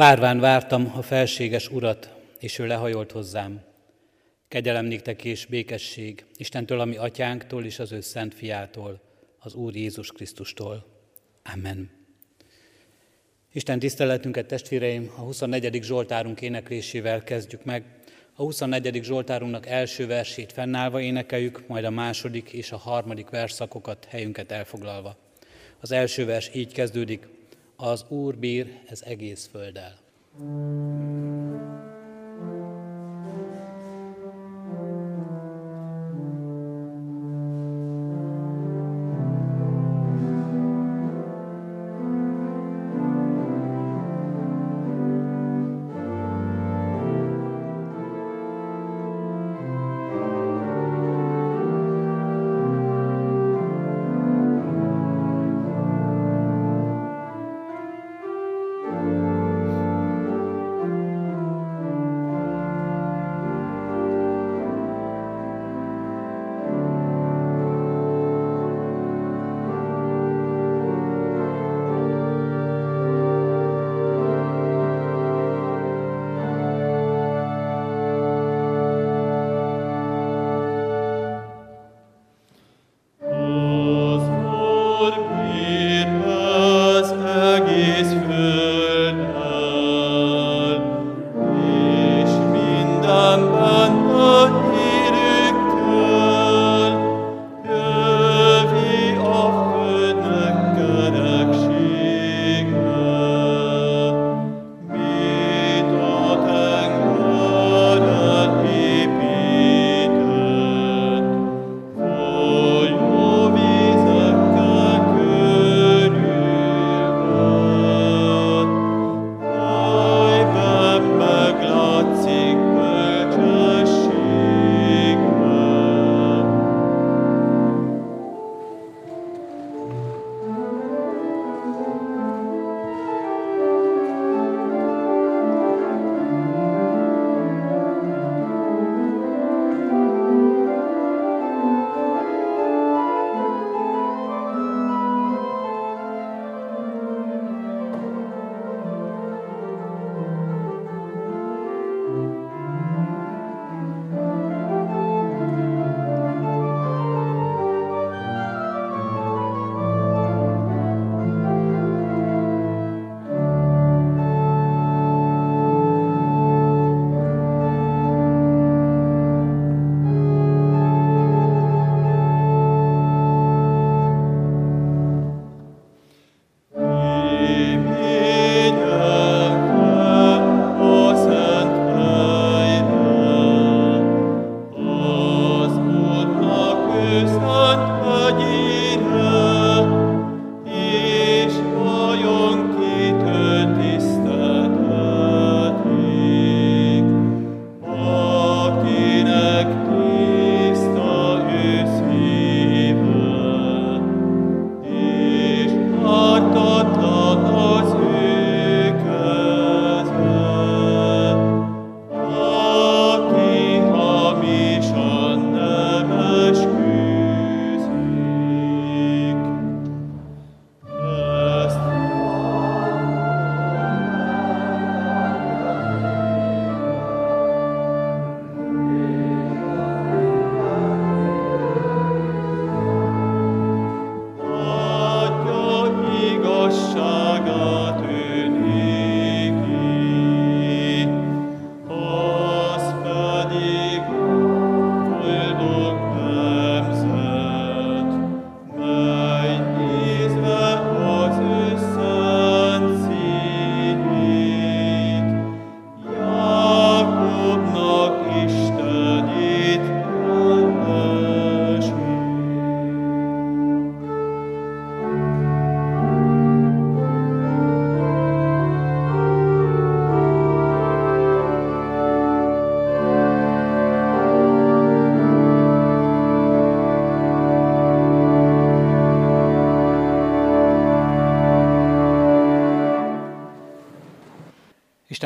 Várván vártam a felséges urat, és ő lehajolt hozzám. Kegyelem néktek és békesség Istentől, ami atyánktól és az ő szent fiától, az Úr Jézus Krisztustól. Amen. Isten tiszteletünket, testvéreim, a 24. Zsoltárunk éneklésével kezdjük meg. A 24. Zsoltárunknak első versét fennállva énekeljük, majd a második és a harmadik verszakokat helyünket elfoglalva. Az első vers így kezdődik, az Úr bír ez egész földdel.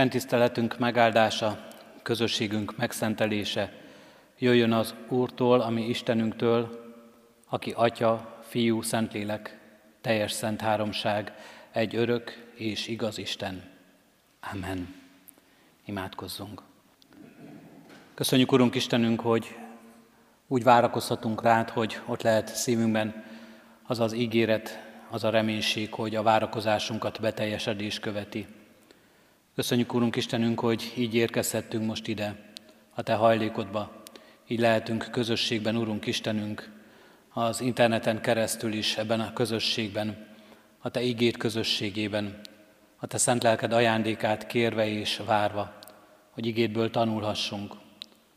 Isten tiszteletünk megáldása, közösségünk megszentelése jöjjön az Úrtól, ami Istenünktől, aki Atya, Fiú, Szentlélek, teljes szent háromság, egy örök és igaz Isten. Amen. Imádkozzunk. Köszönjük, Urunk Istenünk, hogy úgy várakozhatunk rád, hogy ott lehet szívünkben az az ígéret, az a reménység, hogy a várakozásunkat beteljesedés követi. Köszönjük, Urunk Istenünk, hogy így érkezhettünk most ide, a Te hajlékodba. Így lehetünk közösségben, Urunk Istenünk, az interneten keresztül is ebben a közösségben, a Te ígét közösségében, a Te szent lelked ajándékát kérve és várva, hogy igétből tanulhassunk,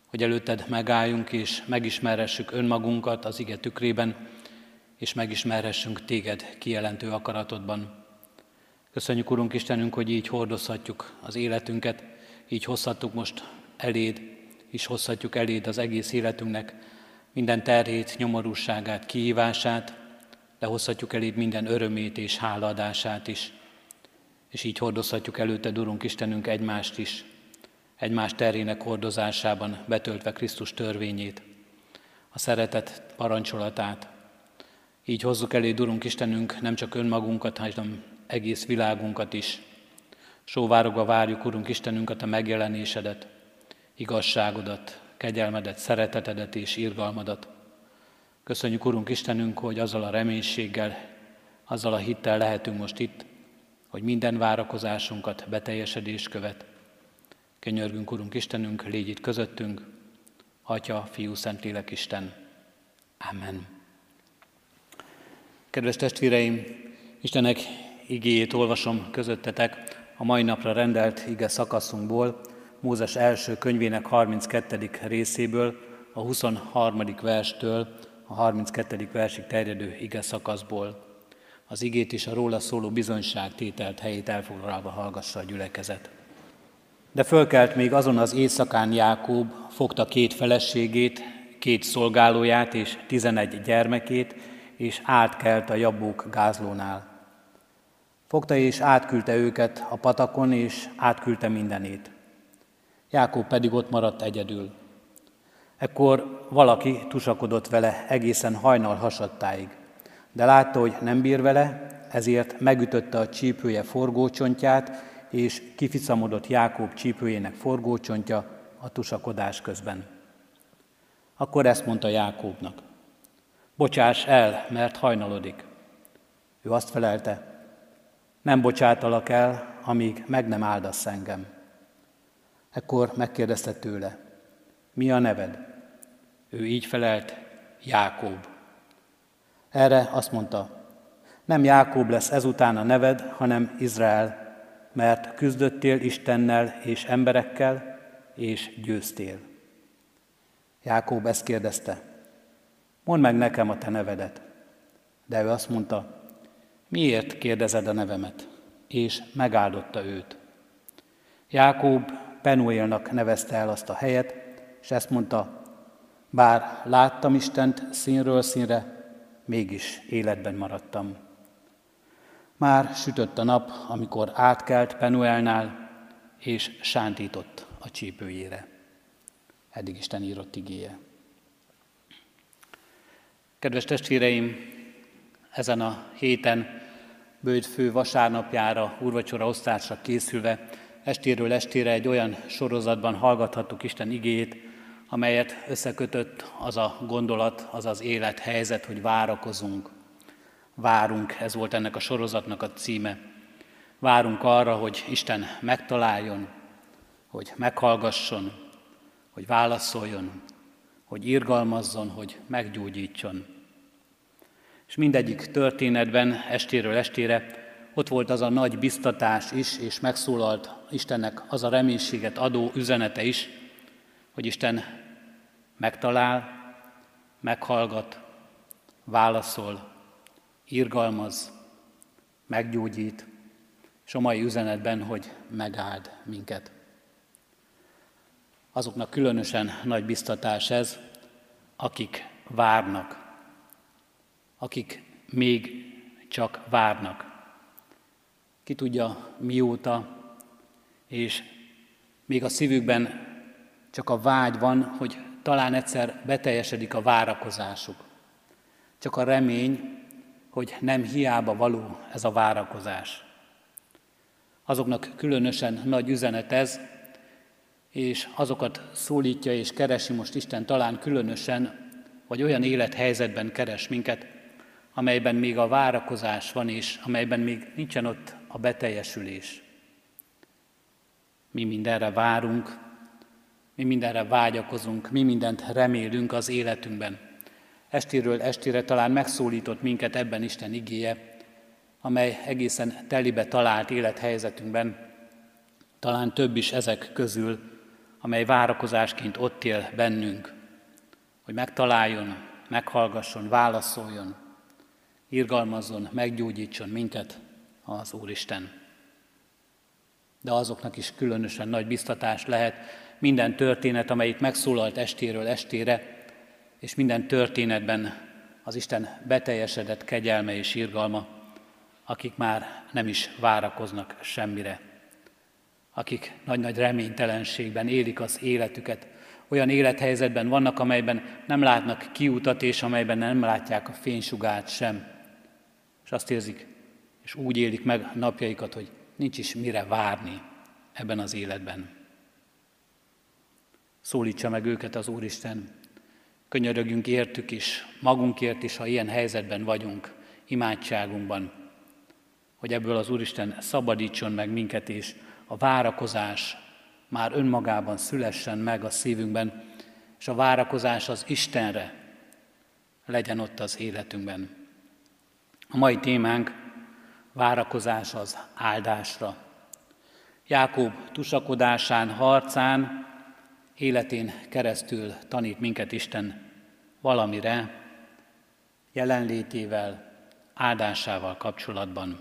hogy előtted megálljunk és megismerhessük önmagunkat az ige tükrében, és megismerhessünk téged kijelentő akaratodban. Köszönjük, Urunk Istenünk, hogy így hordozhatjuk az életünket, így hozhatjuk most eléd, és hozhatjuk eléd az egész életünknek minden terhét, nyomorúságát, kihívását, de hozhatjuk eléd minden örömét és hálaadását is. És így hordozhatjuk előtte, Urunk Istenünk, egymást is, egymás terhének hordozásában betöltve Krisztus törvényét, a szeretet parancsolatát. Így hozzuk elé, Urunk Istenünk, nem csak önmagunkat, hanem egész világunkat is. Sóvárogva várjuk, Urunk Istenünket, a megjelenésedet, igazságodat, kegyelmedet, szeretetedet és irgalmadat. Köszönjük, Urunk Istenünk, hogy azzal a reménységgel, azzal a hittel lehetünk most itt, hogy minden várakozásunkat beteljesedés követ. Könyörgünk, Urunk Istenünk, légy itt közöttünk, Atya, Fiú, Szentlélek Isten. Amen. Kedves testvéreim, Istenek igéjét olvasom közöttetek a mai napra rendelt ige szakaszunkból, Mózes első könyvének 32. részéből, a 23. verstől a 32. versig terjedő ige szakaszból. Az igét is a róla szóló bizonyságtételt helyét elfoglalva hallgassa a gyülekezet. De fölkelt még azon az éjszakán Jákób, fogta két feleségét, két szolgálóját és tizenegy gyermekét, és átkelt a Jabók gázlónál. Fogta és átküldte őket a patakon, és átküldte mindenét. Jákob pedig ott maradt egyedül. Ekkor valaki tusakodott vele egészen hajnal hasadtáig, de látta, hogy nem bír vele, ezért megütötte a csípője forgócsontját, és kificamodott Jákob csípőjének forgócsontja a tusakodás közben. Akkor ezt mondta Jákóbnak. Bocsáss el, mert hajnalodik. Ő azt felelte, nem bocsátalak el, amíg meg nem áldasz engem. Ekkor megkérdezte tőle, mi a neved? Ő így felelt, Jákób. Erre azt mondta, nem Jákób lesz ezután a neved, hanem Izrael, mert küzdöttél Istennel és emberekkel, és győztél. Jákób ezt kérdezte, mondd meg nekem a te nevedet. De ő azt mondta, miért kérdezed a nevemet? És megáldotta őt. Jákób Penuélnak nevezte el azt a helyet, és ezt mondta, bár láttam Istent színről színre, mégis életben maradtam. Már sütött a nap, amikor átkelt Penuelnál, és sántított a csípőjére. Eddig Isten írott igéje. Kedves testvéreim, ezen a héten fő vasárnapjára, úrvacsora osztásra készülve, estéről estére egy olyan sorozatban hallgathattuk Isten igéjét, amelyet összekötött az a gondolat, az az élethelyzet, hogy várakozunk. Várunk, ez volt ennek a sorozatnak a címe. Várunk arra, hogy Isten megtaláljon, hogy meghallgasson, hogy válaszoljon, hogy irgalmazzon, hogy meggyógyítson. És mindegyik történetben estéről estére ott volt az a nagy biztatás is, és megszólalt Istennek az a reménységet adó üzenete is, hogy Isten megtalál, meghallgat, válaszol, irgalmaz, meggyógyít, és a mai üzenetben, hogy megáld minket. Azoknak különösen nagy biztatás ez, akik várnak, akik még csak várnak. Ki tudja mióta, és még a szívükben csak a vágy van, hogy talán egyszer beteljesedik a várakozásuk. Csak a remény, hogy nem hiába való ez a várakozás. Azoknak különösen nagy üzenet ez, és azokat szólítja és keresi most Isten talán különösen, vagy olyan élethelyzetben keres minket, amelyben még a várakozás van, és amelyben még nincsen ott a beteljesülés. Mi mindenre várunk, mi mindenre vágyakozunk, mi mindent remélünk az életünkben. Estéről estére talán megszólított minket ebben Isten igéje, amely egészen telibe talált élethelyzetünkben, talán több is ezek közül, amely várakozásként ott él bennünk, hogy megtaláljon, meghallgasson, válaszoljon, irgalmazzon, meggyógyítson minket az Úristen. De azoknak is különösen nagy biztatás lehet minden történet, amelyik megszólalt estéről estére, és minden történetben az Isten beteljesedett kegyelme és irgalma, akik már nem is várakoznak semmire, akik nagy-nagy reménytelenségben élik az életüket, olyan élethelyzetben vannak, amelyben nem látnak kiutat, és amelyben nem látják a fénysugát sem. És azt érzik, és úgy élik meg napjaikat, hogy nincs is mire várni ebben az életben. Szólítsa meg őket az Úristen, könyörögjünk értük is, magunkért is, ha ilyen helyzetben vagyunk, imádságunkban, hogy ebből az Úristen szabadítson meg minket, és a várakozás már önmagában szülessen meg a szívünkben, és a várakozás az Istenre legyen ott az életünkben. A mai témánk várakozás az áldásra. Jákob tusakodásán, harcán, életén keresztül tanít minket Isten valamire, jelenlétével, áldásával kapcsolatban.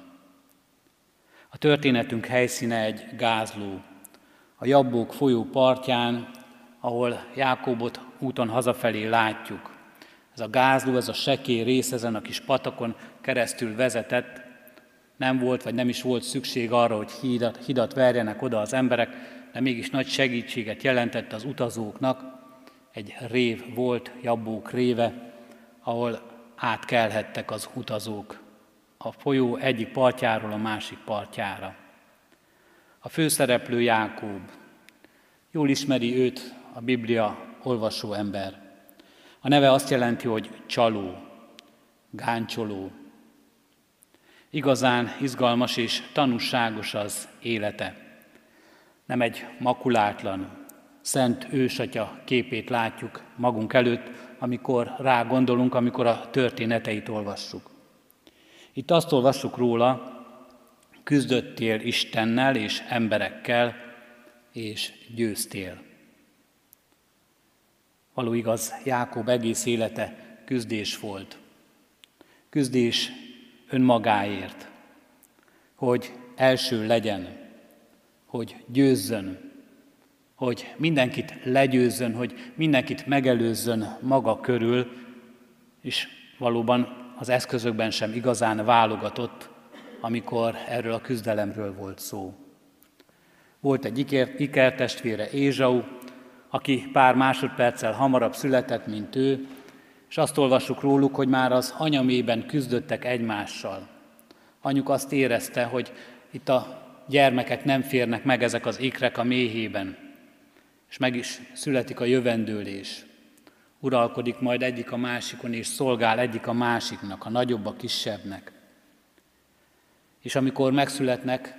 A történetünk helyszíne egy gázló, a Jabbók folyó partján, ahol Jákobot úton hazafelé látjuk. Ez a gázló, ez a sekély rész ezen a kis patakon keresztül vezetett. Nem volt, vagy nem is volt szükség arra, hogy hidat, hidat verjenek oda az emberek, de mégis nagy segítséget jelentett az utazóknak. Egy rév volt, Jabbók réve, ahol átkelhettek az utazók a folyó egyik partjáról a másik partjára. A főszereplő Jákób. Jól ismeri őt a Biblia olvasó ember. A neve azt jelenti, hogy csaló, gáncsoló. Igazán izgalmas és tanúságos az élete. Nem egy makulátlan, szent ősatya képét látjuk magunk előtt, amikor rá gondolunk, amikor a történeteit olvassuk. Itt azt olvassuk róla, küzdöttél Istennel és emberekkel, és győztél. Való igaz, Jákob egész élete küzdés volt. Küzdés önmagáért, hogy első legyen, hogy győzzön, hogy mindenkit legyőzzön, hogy mindenkit megelőzzön maga körül, és valóban az eszközökben sem igazán válogatott, amikor erről a küzdelemről volt szó. Volt egy iker, ikertestvére Ézsau, aki pár másodperccel hamarabb született, mint ő, és azt olvassuk róluk, hogy már az anyamében küzdöttek egymással. Anyuk azt érezte, hogy itt a gyermekek nem férnek meg ezek az ikrek a méhében, és meg is születik a jövendőlés uralkodik majd egyik a másikon, és szolgál egyik a másiknak, a nagyobb a kisebbnek. És amikor megszületnek,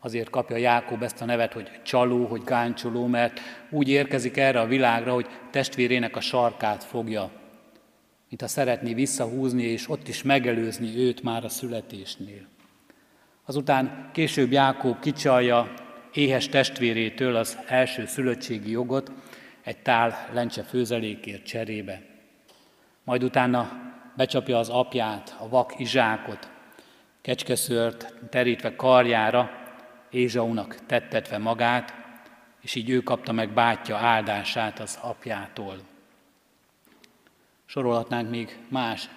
azért kapja Jákob ezt a nevet, hogy csaló, hogy gáncsoló, mert úgy érkezik erre a világra, hogy testvérének a sarkát fogja, mint ha szeretné visszahúzni, és ott is megelőzni őt már a születésnél. Azután később Jákob kicsalja éhes testvérétől az első szülöttségi jogot, egy tál lencse főzelékért cserébe. Majd utána becsapja az apját, a vak izsákot, kecskeszört terítve karjára, Ézsaunak tettetve magát, és így ő kapta meg bátyja áldását az apjától. Sorolhatnánk még más,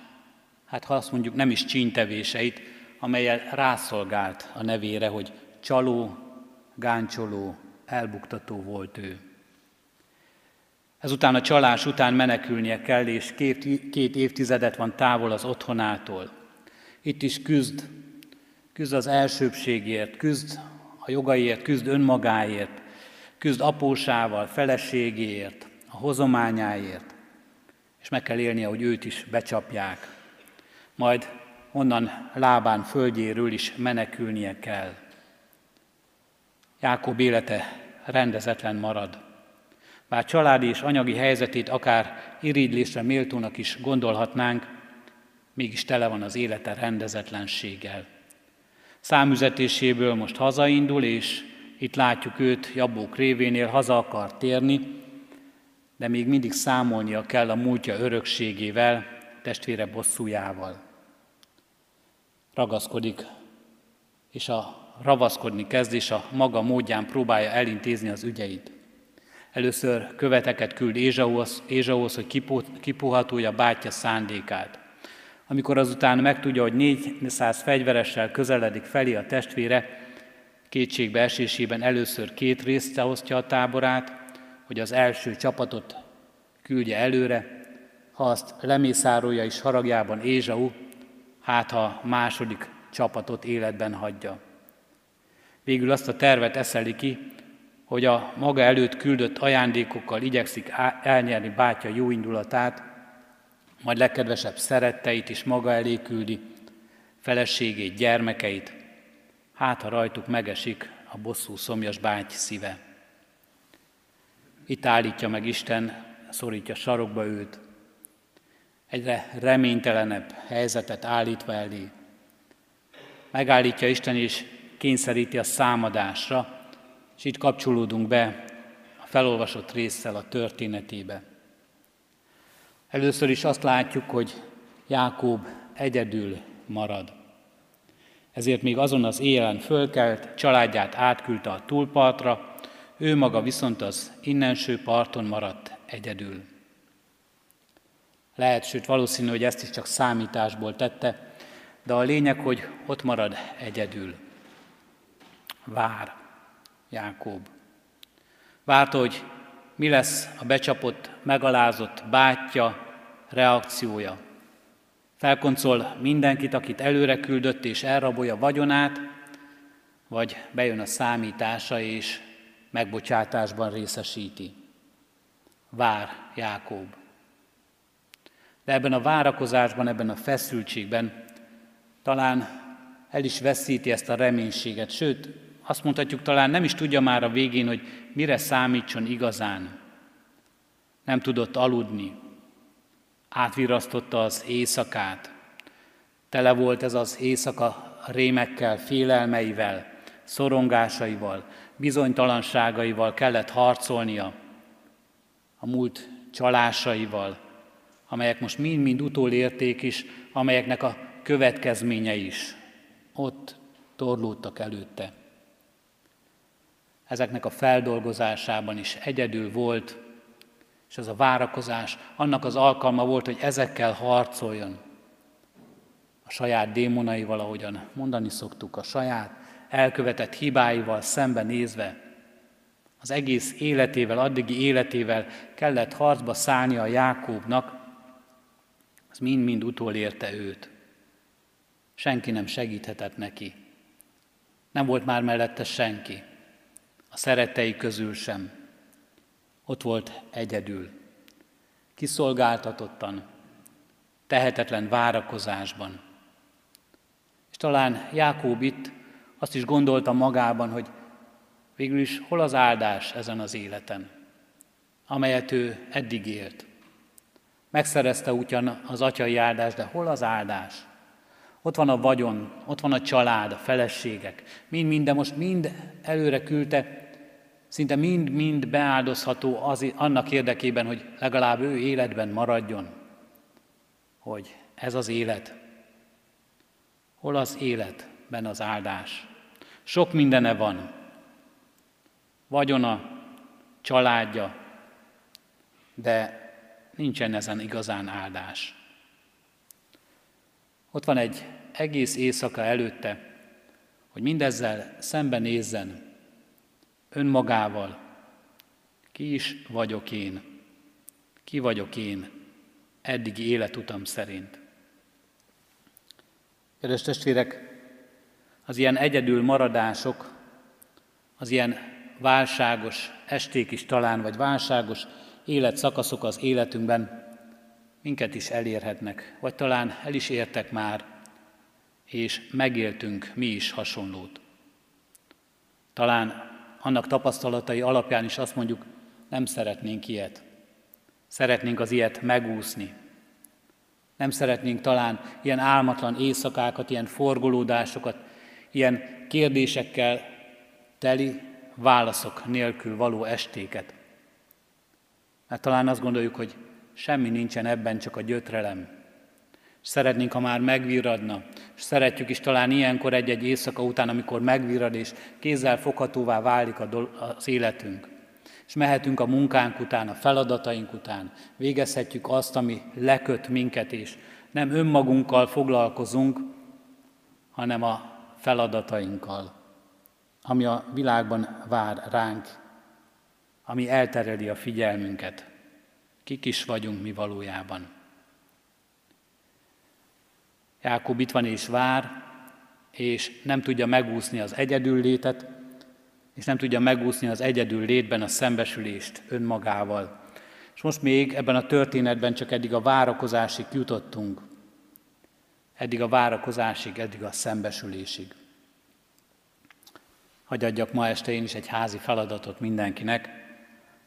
hát ha azt mondjuk nem is csíntevéseit, amelyel rászolgált a nevére, hogy csaló, gáncsoló, elbuktató volt ő. Ezután a csalás után menekülnie kell, és két, két évtizedet van távol az otthonától. Itt is küzd, küzd az elsőbségért, küzd a jogaiért, küzd önmagáért, küzd apósával, feleségéért, a hozományáért, és meg kell élnie, hogy őt is becsapják. Majd onnan lábán földjéről is menekülnie kell. Jákob élete rendezetlen marad. Bár családi és anyagi helyzetét akár irigylésre méltónak is gondolhatnánk, mégis tele van az élete rendezetlenséggel. Számüzetéséből most hazaindul, és itt látjuk őt Jabók révénél, haza akar térni, de még mindig számolnia kell a múltja örökségével, testvére bosszújával. Ragaszkodik, és a ravaszkodni kezd, és a maga módján próbálja elintézni az ügyeit. Először követeket küld Ézsauhoz, Ézsauhoz hogy kipuhatolja bátyja szándékát. Amikor azután megtudja, hogy 400 fegyveressel közeledik felé a testvére, kétségbe esésében először két részre osztja a táborát, hogy az első csapatot küldje előre, ha azt lemészárolja is haragjában Ézsau, hát ha második csapatot életben hagyja. Végül azt a tervet eszeli ki, hogy a maga előtt küldött ajándékokkal igyekszik elnyerni bátya jó indulatát, majd legkedvesebb szeretteit is maga elé küldi, feleségét, gyermekeit, hát ha rajtuk megesik a bosszú szomjas báty szíve. Itt állítja meg Isten, szorítja sarokba őt, egyre reménytelenebb helyzetet állítva elé. Megállítja Isten és kényszeríti a számadásra, és itt kapcsolódunk be a felolvasott résszel a történetébe. Először is azt látjuk, hogy Jákob egyedül marad. Ezért még azon az éjjelen fölkelt, családját átküldte a túlpartra, ő maga viszont az innenső parton maradt egyedül. Lehet, sőt valószínű, hogy ezt is csak számításból tette, de a lényeg, hogy ott marad egyedül. Vár Jákob. Várta, hogy mi lesz a becsapott, megalázott bátyja reakciója. Felkoncol mindenkit, akit előre küldött, és elrabolja vagyonát, vagy bejön a számítása, és megbocsátásban részesíti. Vár Jákob. De ebben a várakozásban, ebben a feszültségben talán el is veszíti ezt a reménységet, sőt, azt mondhatjuk, talán nem is tudja már a végén, hogy mire számítson igazán. Nem tudott aludni, átvirasztotta az éjszakát, tele volt ez az éjszaka rémekkel, félelmeivel, szorongásaival, bizonytalanságaival kellett harcolnia, a múlt csalásaival, amelyek most mind-mind utolérték is, amelyeknek a következménye is ott torlódtak előtte ezeknek a feldolgozásában is egyedül volt, és ez a várakozás annak az alkalma volt, hogy ezekkel harcoljon. A saját démonaival, ahogyan mondani szoktuk, a saját elkövetett hibáival szembenézve, az egész életével, addigi életével kellett harcba szállni a Jákóbnak, az mind-mind utolérte őt. Senki nem segíthetett neki. Nem volt már mellette senki a szerettei közül sem. Ott volt egyedül, kiszolgáltatottan, tehetetlen várakozásban. És talán Jákób itt azt is gondolta magában, hogy végül is hol az áldás ezen az életen, amelyet ő eddig élt. Megszerezte ugyan az atyai áldás, de hol az áldás? Ott van a vagyon, ott van a család, a feleségek, mind-mind, de most mind előre küldte, szinte mind-mind beáldozható az, annak érdekében, hogy legalább ő életben maradjon. Hogy ez az élet. Hol az életben az áldás? Sok mindene van. Vagyona, családja, de nincsen ezen igazán áldás. Ott van egy egész éjszaka előtte, hogy mindezzel szembenézzen, önmagával. Ki is vagyok én? Ki vagyok én eddigi életutam szerint? Kedves testvérek, az ilyen egyedül maradások az ilyen válságos esték is talán, vagy válságos életszakaszok az életünkben minket is elérhetnek, vagy talán el is értek már, és megéltünk mi is hasonlót. Talán annak tapasztalatai alapján is azt mondjuk, nem szeretnénk ilyet. Szeretnénk az ilyet megúszni. Nem szeretnénk talán ilyen álmatlan éjszakákat, ilyen forgolódásokat, ilyen kérdésekkel teli, válaszok nélkül való estéket. Mert talán azt gondoljuk, hogy semmi nincsen ebben, csak a gyötrelem. És szeretnénk, ha már megviradna, és szeretjük is talán ilyenkor egy-egy éjszaka után, amikor megvirad, és kézzel foghatóvá válik az életünk. És mehetünk a munkánk után, a feladataink után, végezhetjük azt, ami leköt minket, és nem önmagunkkal foglalkozunk, hanem a feladatainkkal, ami a világban vár ránk, ami eltereli a figyelmünket. Kik is vagyunk mi valójában. Jákob itt van és vár, és nem tudja megúszni az egyedül létet, és nem tudja megúszni az egyedül létben a szembesülést önmagával. És most még ebben a történetben csak eddig a várakozásig jutottunk. Eddig a várakozásig, eddig a szembesülésig. Hagy adjak ma este én is egy házi feladatot mindenkinek.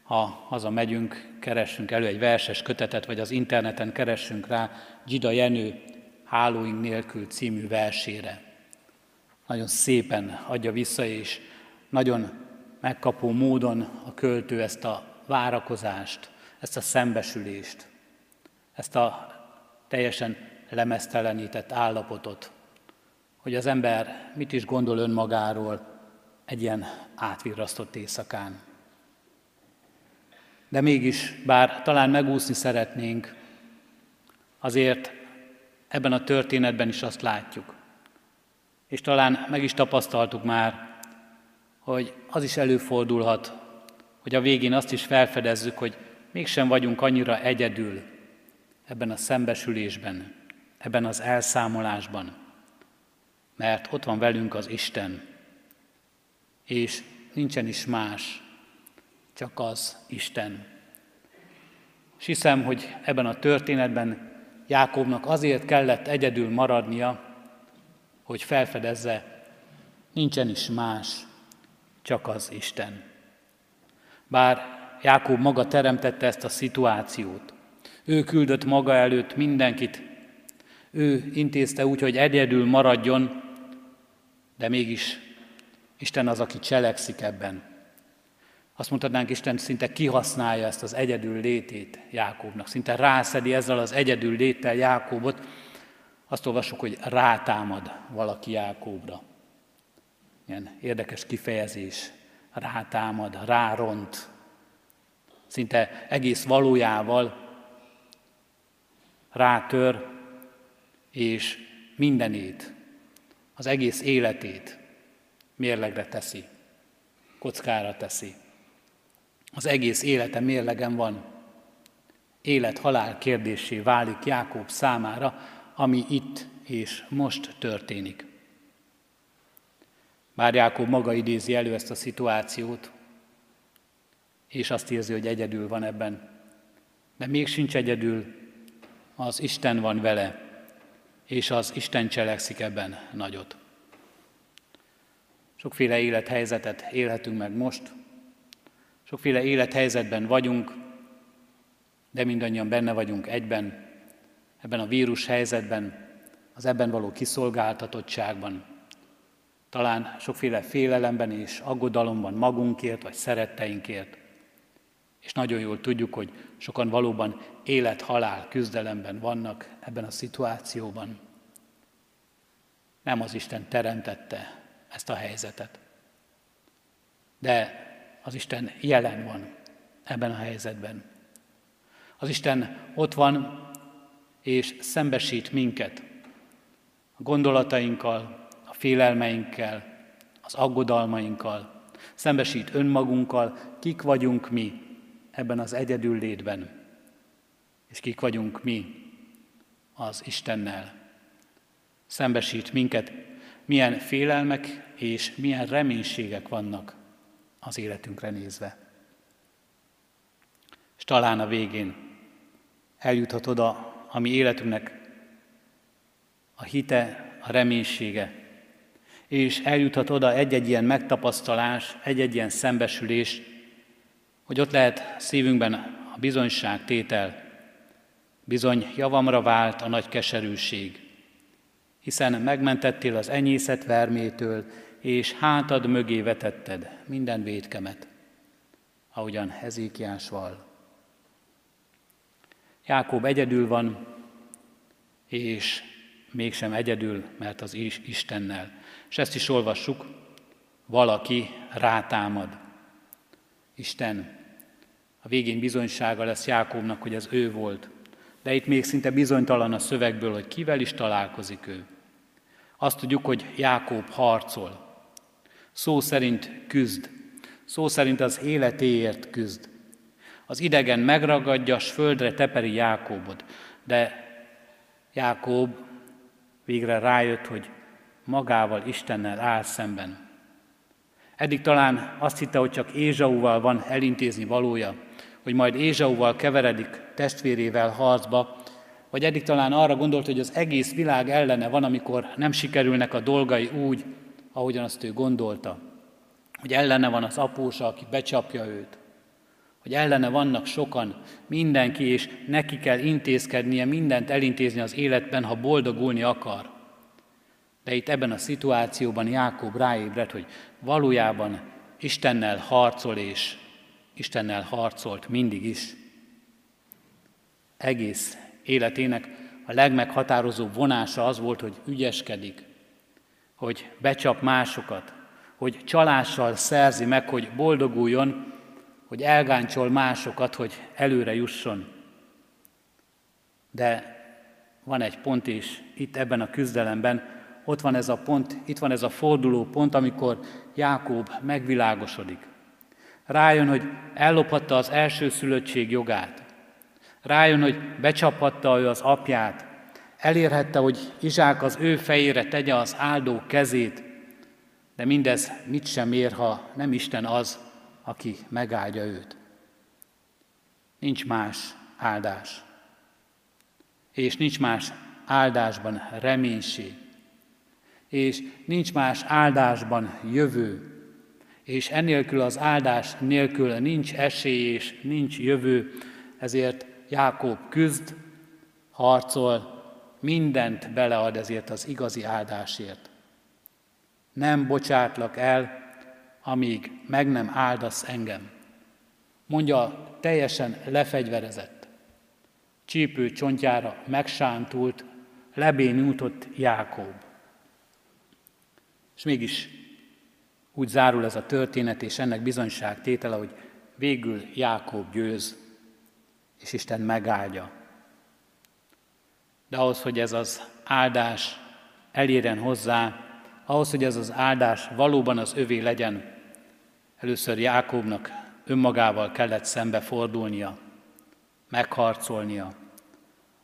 Ha haza megyünk, keressünk elő egy verses kötetet, vagy az interneten keressünk rá Gida Jenő Hálóink nélkül című versére. Nagyon szépen adja vissza, és nagyon megkapó módon a költő ezt a várakozást, ezt a szembesülést, ezt a teljesen lemeztelenített állapotot, hogy az ember mit is gondol önmagáról egy ilyen átvirrasztott éjszakán. De mégis, bár talán megúszni szeretnénk, azért ebben a történetben is azt látjuk. És talán meg is tapasztaltuk már, hogy az is előfordulhat, hogy a végén azt is felfedezzük, hogy mégsem vagyunk annyira egyedül ebben a szembesülésben, ebben az elszámolásban, mert ott van velünk az Isten, és nincsen is más, csak az Isten. És hiszem, hogy ebben a történetben Jákobnak azért kellett egyedül maradnia, hogy felfedezze, nincsen is más, csak az Isten. Bár Jákob maga teremtette ezt a szituációt, ő küldött maga előtt mindenkit, ő intézte úgy, hogy egyedül maradjon, de mégis Isten az, aki cselekszik ebben. Azt mondhatnánk, Isten szinte kihasználja ezt az egyedül létét Jákobnak, szinte rászedi ezzel az egyedül léttel Jákobot. Azt olvasjuk, hogy rátámad valaki Jákobra. Ilyen érdekes kifejezés. Rátámad, ráront. Szinte egész valójával rátör, és mindenét, az egész életét mérlegre teszi, kockára teszi. Az egész élete mérlegen van. Élet-halál kérdésé válik Jákob számára, ami itt és most történik. Bár Jákob maga idézi elő ezt a szituációt, és azt érzi, hogy egyedül van ebben. De még sincs egyedül, az Isten van vele, és az Isten cselekszik ebben nagyot. Sokféle élethelyzetet élhetünk meg most, sokféle élethelyzetben vagyunk, de mindannyian benne vagyunk egyben, ebben a vírus helyzetben, az ebben való kiszolgáltatottságban, talán sokféle félelemben és aggodalomban magunkért vagy szeretteinkért. És nagyon jól tudjuk, hogy sokan valóban élet-halál küzdelemben vannak ebben a szituációban. Nem az Isten teremtette ezt a helyzetet. De az Isten jelen van ebben a helyzetben. Az Isten ott van, és szembesít minket a gondolatainkkal, a félelmeinkkel, az aggodalmainkkal, szembesít önmagunkkal, kik vagyunk mi ebben az egyedül létben, és kik vagyunk mi az Istennel. Szembesít minket milyen félelmek és milyen reménységek vannak az életünkre nézve. És talán a végén eljuthat oda, ami életünknek a hite, a reménysége, és eljuthat oda egy-egy ilyen megtapasztalás, egy-egy ilyen szembesülés, hogy ott lehet szívünkben a bizonyság tétel, bizony javamra vált a nagy keserűség, hiszen megmentettél az enyészet vermétől, és hátad mögé vetetted minden védkemet, ahogyan Hezékiás val. Jákob egyedül van, és mégsem egyedül, mert az is Istennel. És ezt is olvassuk, valaki rátámad. Isten a végén bizonysága lesz Jákobnak, hogy ez ő volt. De itt még szinte bizonytalan a szövegből, hogy kivel is találkozik ő. Azt tudjuk, hogy Jákob harcol. Szó szerint küzd. Szó szerint az életéért küzd. Az idegen megragadja, s földre teperi Jákobot. De Jákob végre rájött, hogy magával, Istennel áll szemben. Eddig talán azt hitte, hogy csak Ézsauval van elintézni valója, hogy majd Ézsauval keveredik testvérével harcba, vagy eddig talán arra gondolt, hogy az egész világ ellene van, amikor nem sikerülnek a dolgai úgy, ahogyan azt ő gondolta. Hogy ellene van az apósa, aki becsapja őt. Hogy ellene vannak sokan, mindenki, és neki kell intézkednie, mindent elintézni az életben, ha boldogulni akar. De itt ebben a szituációban Jákob ráébred, hogy valójában Istennel harcol, és Istennel harcolt mindig is. Egész életének a legmeghatározóbb vonása az volt, hogy ügyeskedik, hogy becsap másokat, hogy csalással szerzi meg, hogy boldoguljon, hogy elgáncsol másokat, hogy előre jusson. De van egy pont is itt ebben a küzdelemben, ott van ez a pont, itt van ez a forduló pont, amikor Jákob megvilágosodik. Rájön, hogy ellophatta az első szülöttség jogát. Rájön, hogy becsaphatta ő az apját. Elérhette, hogy Izsák az ő fejére tegye az áldó kezét, de mindez mit sem ér, ha nem Isten az, aki megáldja őt. Nincs más áldás. És nincs más áldásban reménység és nincs más áldásban jövő, és ennélkül az áldás nélkül nincs esély és nincs jövő, ezért Jákob küzd, harcol, mindent belead ezért az igazi áldásért. Nem bocsátlak el, amíg meg nem áldasz engem. Mondja teljesen lefegyverezett. Csípő csontjára megsántult, lebénultott Jákob. És mégis úgy zárul ez a történet, és ennek bizonyság tétele, hogy végül Jákob győz, és Isten megáldja. De ahhoz, hogy ez az áldás elérjen hozzá, ahhoz, hogy ez az áldás valóban az övé legyen, először Jákobnak önmagával kellett szembe fordulnia, megharcolnia,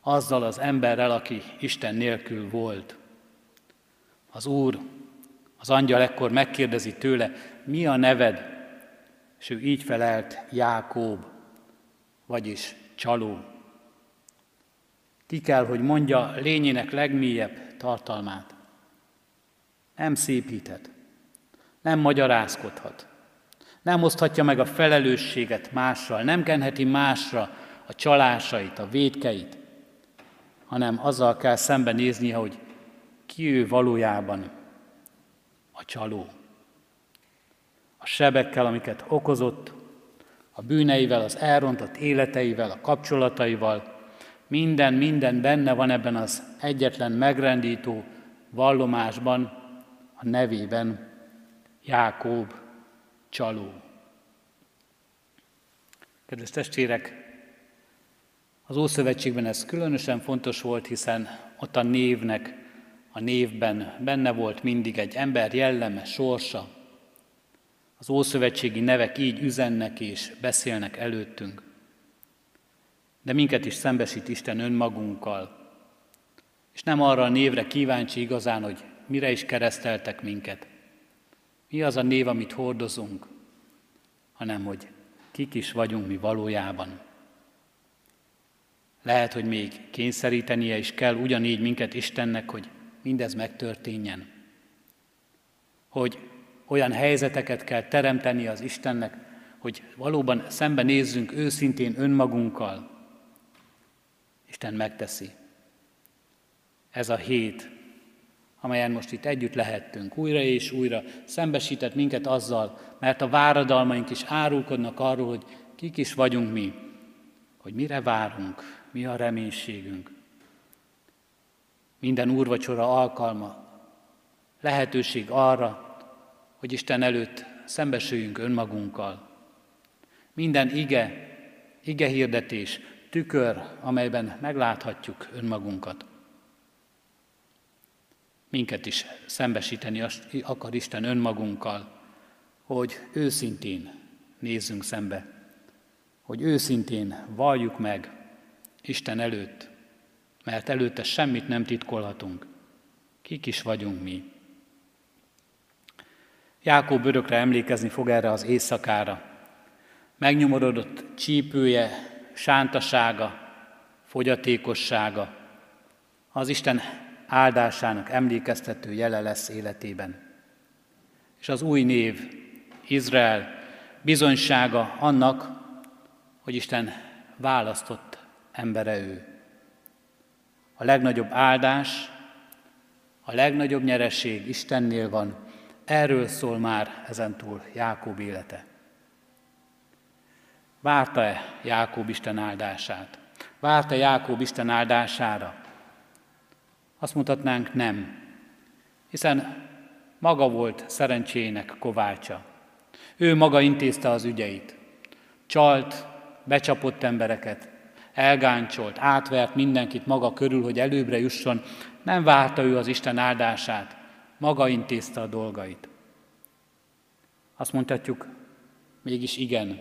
azzal az emberrel, aki Isten nélkül volt. Az Úr az angyal ekkor megkérdezi tőle, mi a neved? És ő így felelt, Jákób, vagyis csaló. Ki kell, hogy mondja lényének legmélyebb tartalmát. Nem szépíthet, nem magyarázkodhat, nem oszthatja meg a felelősséget mással, nem kenheti másra a csalásait, a védkeit, hanem azzal kell szembenéznie, hogy ki ő valójában, a csaló. A sebekkel, amiket okozott, a bűneivel, az elrontott életeivel, a kapcsolataival, minden, minden benne van ebben az egyetlen megrendító vallomásban, a nevében Jákób csaló. Kedves testvérek, az Ószövetségben ez különösen fontos volt, hiszen ott a névnek a névben benne volt mindig egy ember jelleme, sorsa. Az ószövetségi nevek így üzennek és beszélnek előttünk. De minket is szembesít Isten önmagunkkal. És nem arra a névre kíváncsi igazán, hogy mire is kereszteltek minket. Mi az a név, amit hordozunk? hanem hogy kik is vagyunk mi valójában. Lehet, hogy még kényszerítenie is kell ugyanígy minket Istennek, hogy mindez megtörténjen. Hogy olyan helyzeteket kell teremteni az Istennek, hogy valóban szembenézzünk őszintén önmagunkkal. Isten megteszi. Ez a hét, amelyen most itt együtt lehettünk, újra és újra szembesített minket azzal, mert a váradalmaink is árulkodnak arról, hogy kik is vagyunk mi, hogy mire várunk, mi a reménységünk. Minden úrvacsora alkalma, lehetőség arra, hogy Isten előtt szembesüljünk önmagunkkal. Minden ige, ige hirdetés, tükör, amelyben megláthatjuk önmagunkat. Minket is szembesíteni akar Isten önmagunkkal, hogy őszintén nézzünk szembe, hogy őszintén valljuk meg Isten előtt, mert előtte semmit nem titkolhatunk. Kik is vagyunk mi. Jákob örökre emlékezni fog erre az éjszakára. Megnyomorodott csípője, sántasága, fogyatékossága, az Isten áldásának emlékeztető jele lesz életében. És az új név, Izrael, bizonysága annak, hogy Isten választott embere ő. A legnagyobb áldás, a legnagyobb nyereség Istennél van, erről szól már ezentúl Jákob élete. Várta-e Jákob Isten áldását? Várta Jákob Isten áldására? Azt mutatnánk nem, hiszen maga volt szerencsének kovácsa. Ő maga intézte az ügyeit. Csalt, becsapott embereket, elgáncsolt, átvert mindenkit maga körül, hogy előbbre jusson. Nem várta ő az Isten áldását, maga intézte a dolgait. Azt mondhatjuk, mégis igen,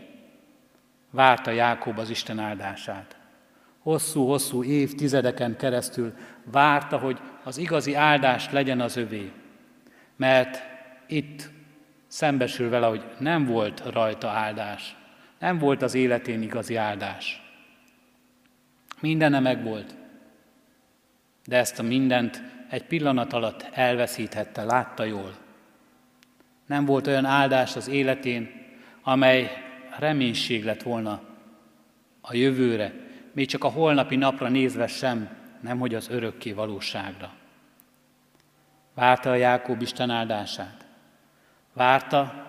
várta Jákob az Isten áldását. Hosszú-hosszú évtizedeken keresztül várta, hogy az igazi áldás legyen az övé. Mert itt szembesül vele, hogy nem volt rajta áldás, nem volt az életén igazi áldás. Mindene megvolt, de ezt a mindent egy pillanat alatt elveszíthette, látta jól. Nem volt olyan áldás az életén, amely reménység lett volna a jövőre, még csak a holnapi napra nézve sem, nemhogy az örökké valóságra. Várta a Jákob Isten áldását. Várta,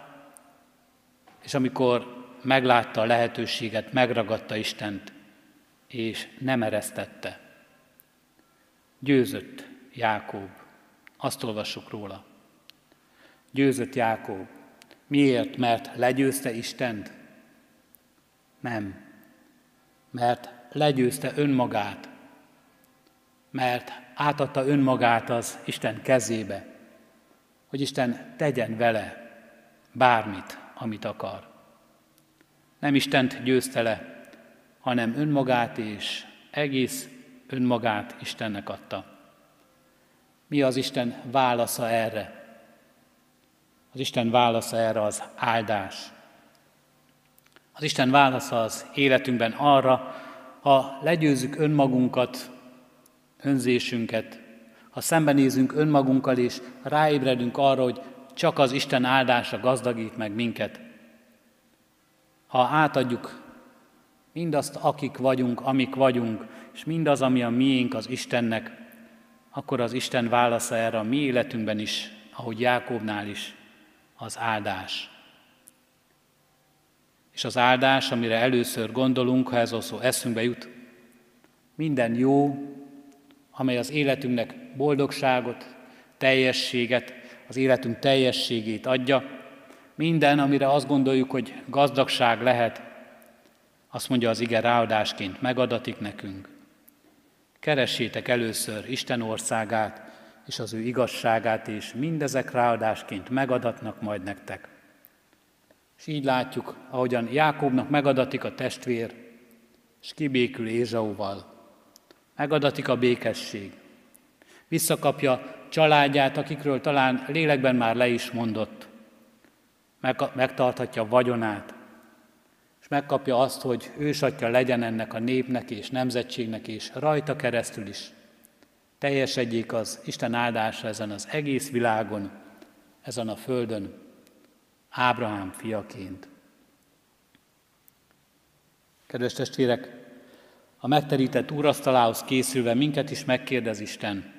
és amikor meglátta a lehetőséget, megragadta Istent, és nem eresztette. Győzött Jákob. Azt olvassuk róla. Győzött Jákob. Miért? Mert legyőzte Istent? Nem. Mert legyőzte önmagát. Mert átadta önmagát az Isten kezébe, hogy Isten tegyen vele bármit, amit akar. Nem Istent győzte le, hanem önmagát és egész önmagát Istennek adta. Mi az Isten válasza erre? Az Isten válasza erre az áldás. Az Isten válasza az életünkben arra, ha legyőzzük önmagunkat, önzésünket, ha szembenézünk önmagunkkal és ráébredünk arra, hogy csak az Isten áldása gazdagít meg minket, ha átadjuk mindazt, akik vagyunk, amik vagyunk, és mindaz, ami a miénk az Istennek, akkor az Isten válasza erre a mi életünkben is, ahogy Jákobnál is, az áldás. És az áldás, amire először gondolunk, ha ez szó eszünkbe jut, minden jó, amely az életünknek boldogságot, teljességet, az életünk teljességét adja, minden, amire azt gondoljuk, hogy gazdagság lehet, azt mondja az ige ráadásként, megadatik nekünk. Keressétek először Isten országát és az ő igazságát, és mindezek ráadásként megadatnak majd nektek. És így látjuk, ahogyan Jákobnak megadatik a testvér, és kibékül Ézsauval. Megadatik a békesség. Visszakapja családját, akikről talán lélekben már le is mondott. Megtarthatja vagyonát, megkapja azt, hogy ősatja legyen ennek a népnek és nemzetségnek, és rajta keresztül is teljesedjék az Isten áldása ezen az egész világon, ezen a földön, Ábrahám fiaként. Kedves testvérek, a megterített úrasztalához készülve minket is megkérdez Isten,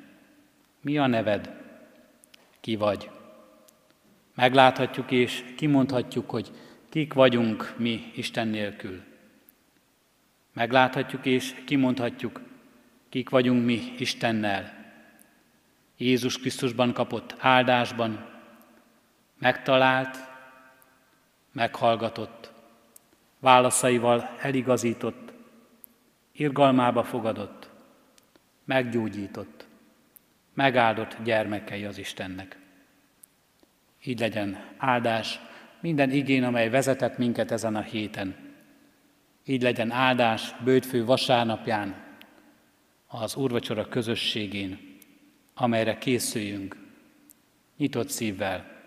mi a neved, ki vagy? Megláthatjuk és kimondhatjuk, hogy kik vagyunk mi Isten nélkül. Megláthatjuk és kimondhatjuk, kik vagyunk mi Istennel. Jézus Krisztusban kapott áldásban, megtalált, meghallgatott, válaszaival eligazított, irgalmába fogadott, meggyógyított, megáldott gyermekei az Istennek. Így legyen áldás minden igén, amely vezetett minket ezen a héten. Így legyen áldás bőtfő vasárnapján, az úrvacsora közösségén, amelyre készüljünk, nyitott szívvel,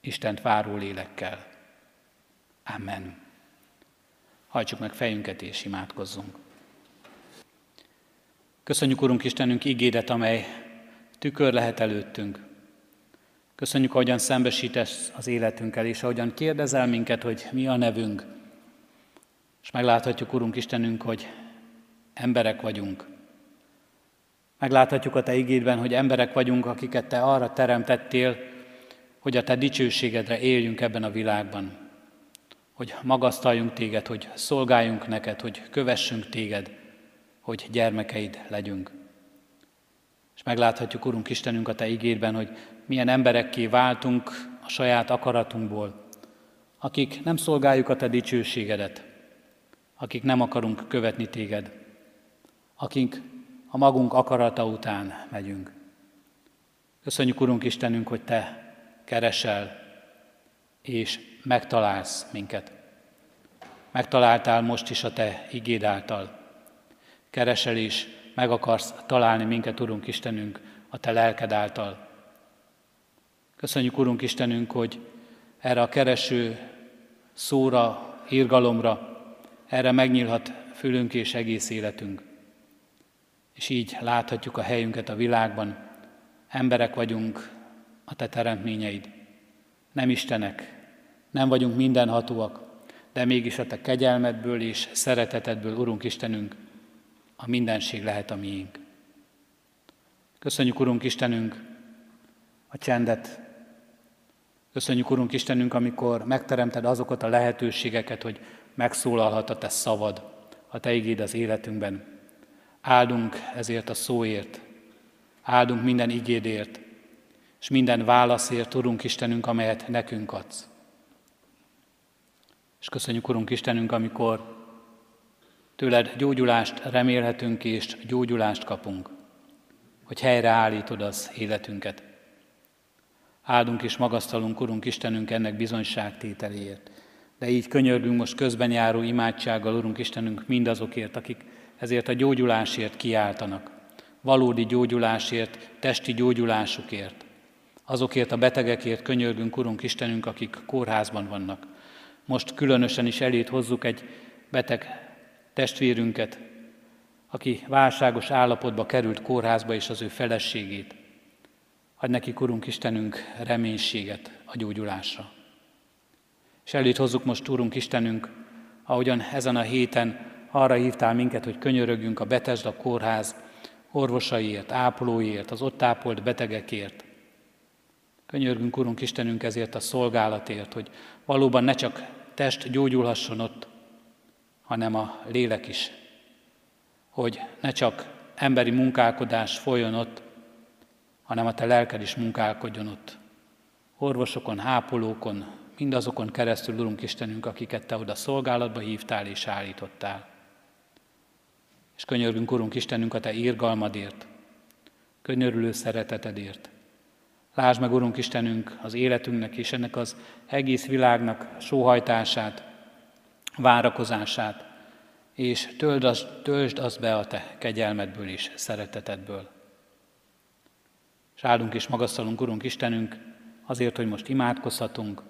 Istent váró lélekkel. Amen. Hajtsuk meg fejünket és imádkozzunk. Köszönjük, Urunk Istenünk, ígédet, amely tükör lehet előttünk. Köszönjük, ahogyan szembesítesz az életünkkel, és ahogyan kérdezel minket, hogy mi a nevünk. És megláthatjuk, Urunk Istenünk, hogy emberek vagyunk. Megláthatjuk a Te igédben, hogy emberek vagyunk, akiket Te arra teremtettél, hogy a Te dicsőségedre éljünk ebben a világban. Hogy magasztaljunk Téged, hogy szolgáljunk neked, hogy kövessünk Téged, hogy gyermekeid legyünk. És megláthatjuk, Urunk Istenünk, a Te ígédben, hogy milyen emberekké váltunk a saját akaratunkból, akik nem szolgáljuk a Te dicsőségedet, akik nem akarunk követni Téged, akik a magunk akarata után megyünk. Köszönjük, Urunk Istenünk, hogy Te keresel és megtalálsz minket. Megtaláltál most is a Te igéd által. Keresel és meg akarsz találni minket, Urunk Istenünk, a Te lelked által. Köszönjük, Urunk Istenünk, hogy erre a kereső szóra, írgalomra, erre megnyílhat fülünk és egész életünk. És így láthatjuk a helyünket a világban. Emberek vagyunk, a Te teremtményeid. Nem Istenek, nem vagyunk mindenhatóak, de mégis a Te kegyelmedből és szeretetedből, Urunk Istenünk, a mindenség lehet a miénk. Köszönjük, Urunk Istenünk, a csendet. Köszönjük, Urunk Istenünk, amikor megteremted azokat a lehetőségeket, hogy megszólalhat a Te szavad, a Te igéd az életünkben. Áldunk ezért a szóért, áldunk minden igédért, és minden válaszért, Urunk Istenünk, amelyet nekünk adsz. És köszönjük, Urunk Istenünk, amikor tőled gyógyulást remélhetünk és gyógyulást kapunk, hogy helyreállítod az életünket. Áldunk és magasztalunk, Urunk Istenünk, ennek bizonyságtételéért. De így könyörgünk most közben járó imádsággal, Urunk Istenünk, mindazokért, akik ezért a gyógyulásért kiáltanak. Valódi gyógyulásért, testi gyógyulásukért. Azokért a betegekért könyörgünk, Urunk Istenünk, akik kórházban vannak. Most különösen is elét hozzuk egy beteg testvérünket, aki válságos állapotba került kórházba, és az ő feleségét. Adj neki, Urunk Istenünk, reménységet a gyógyulásra. És elét hozzuk most, Urunk Istenünk, ahogyan ezen a héten arra hívtál minket, hogy könyörögjünk a Betesda kórház orvosaiért, ápolóiért, az ott ápolt betegekért, Könyörgünk, Urunk Istenünk, ezért a szolgálatért, hogy valóban ne csak test gyógyulhasson ott, hanem a lélek is. Hogy ne csak emberi munkálkodás folyjon ott, hanem a te lelked is munkálkodjon ott. Orvosokon, hápolókon, mindazokon keresztül, Urunk Istenünk, akiket Te oda szolgálatba hívtál és állítottál. És könyörgünk, Urunk Istenünk, a Te írgalmadért, könyörülő szeretetedért, Lásd meg, Urunk Istenünk, az életünknek és ennek az egész világnak sóhajtását, várakozását, és töld az, töltsd azt be a Te kegyelmedből és szeretetedből. És áldunk és magasztalunk, Urunk Istenünk, azért, hogy most imádkozhatunk,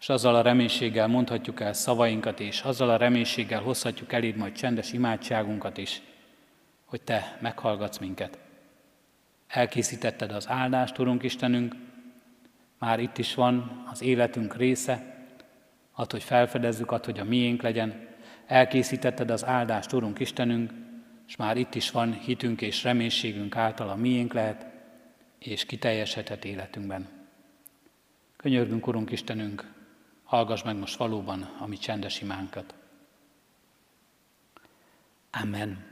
és azzal a reménységgel mondhatjuk el szavainkat, és azzal a reménységgel hozhatjuk eléd majd csendes imádságunkat is, hogy Te meghallgatsz minket. Elkészítetted az áldást, Urunk Istenünk, már itt is van az életünk része, ad, hogy felfedezzük, ad, hogy a miénk legyen. Elkészítetted az áldást, Urunk Istenünk, és már itt is van hitünk és reménységünk által a miénk lehet, és kiteljesedhet életünkben. Könyörgünk, Urunk Istenünk, hallgass meg most valóban a mi csendes imánkat. Amen.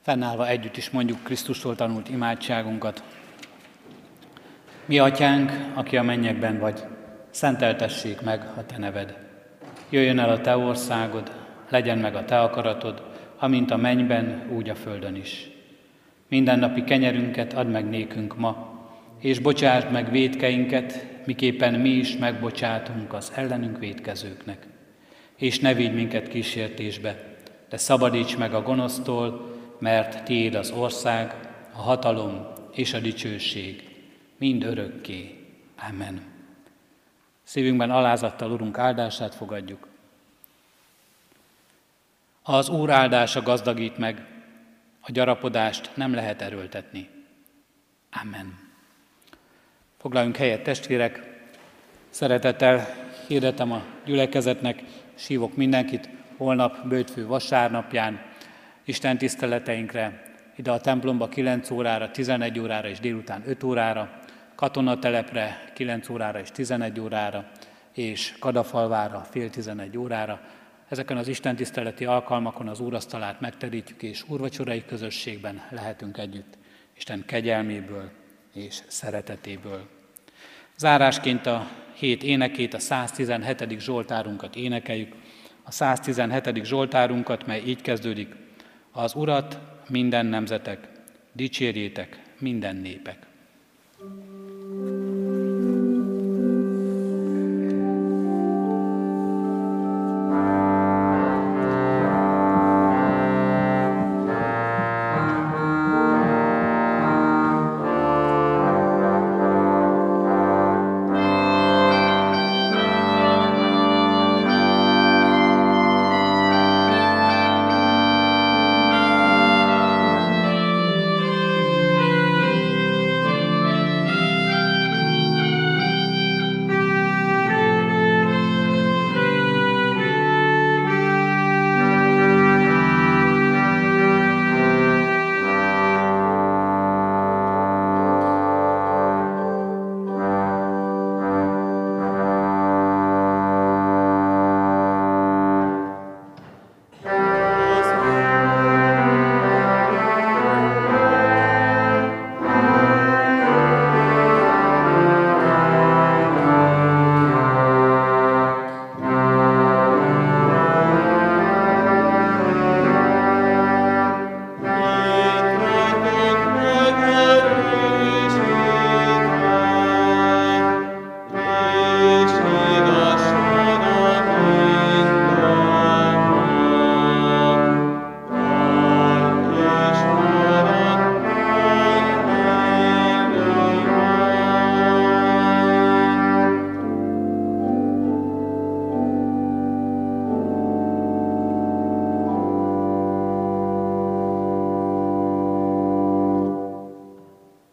Fennállva együtt is mondjuk Krisztustól tanult imádságunkat. Mi atyánk, aki a mennyekben vagy, szenteltessék meg a te neved. Jöjjön el a te országod, legyen meg a te akaratod, amint a mennyben, úgy a földön is. Mindennapi kenyerünket add meg nékünk ma, és bocsásd meg védkeinket, miképpen mi is megbocsátunk az ellenünk védkezőknek. És ne vigy minket kísértésbe, de szabadíts meg a gonosztól, mert tiéd az ország, a hatalom és a dicsőség, mind örökké. Amen. Szívünkben alázattal Urunk áldását fogadjuk. Az Úr áldása gazdagít meg, a gyarapodást nem lehet erőltetni. Amen. Foglaljunk helyet, testvérek! Szeretettel hirdetem a gyülekezetnek, sívok mindenkit holnap, bőtfő vasárnapján, Isten tiszteleteinkre, ide a templomba 9 órára, 11 órára és délután 5 órára, katonatelepre 9 órára és 11 órára, és Kadafalvára fél 11 órára. Ezeken az Isten tiszteleti alkalmakon az úrasztalát megterítjük, és úrvacsorai közösségben lehetünk együtt Isten kegyelméből és szeretetéből. Zárásként a hét énekét, a 117. Zsoltárunkat énekeljük. A 117. Zsoltárunkat, mely így kezdődik. Az Urat minden nemzetek, dicsérjétek minden népek.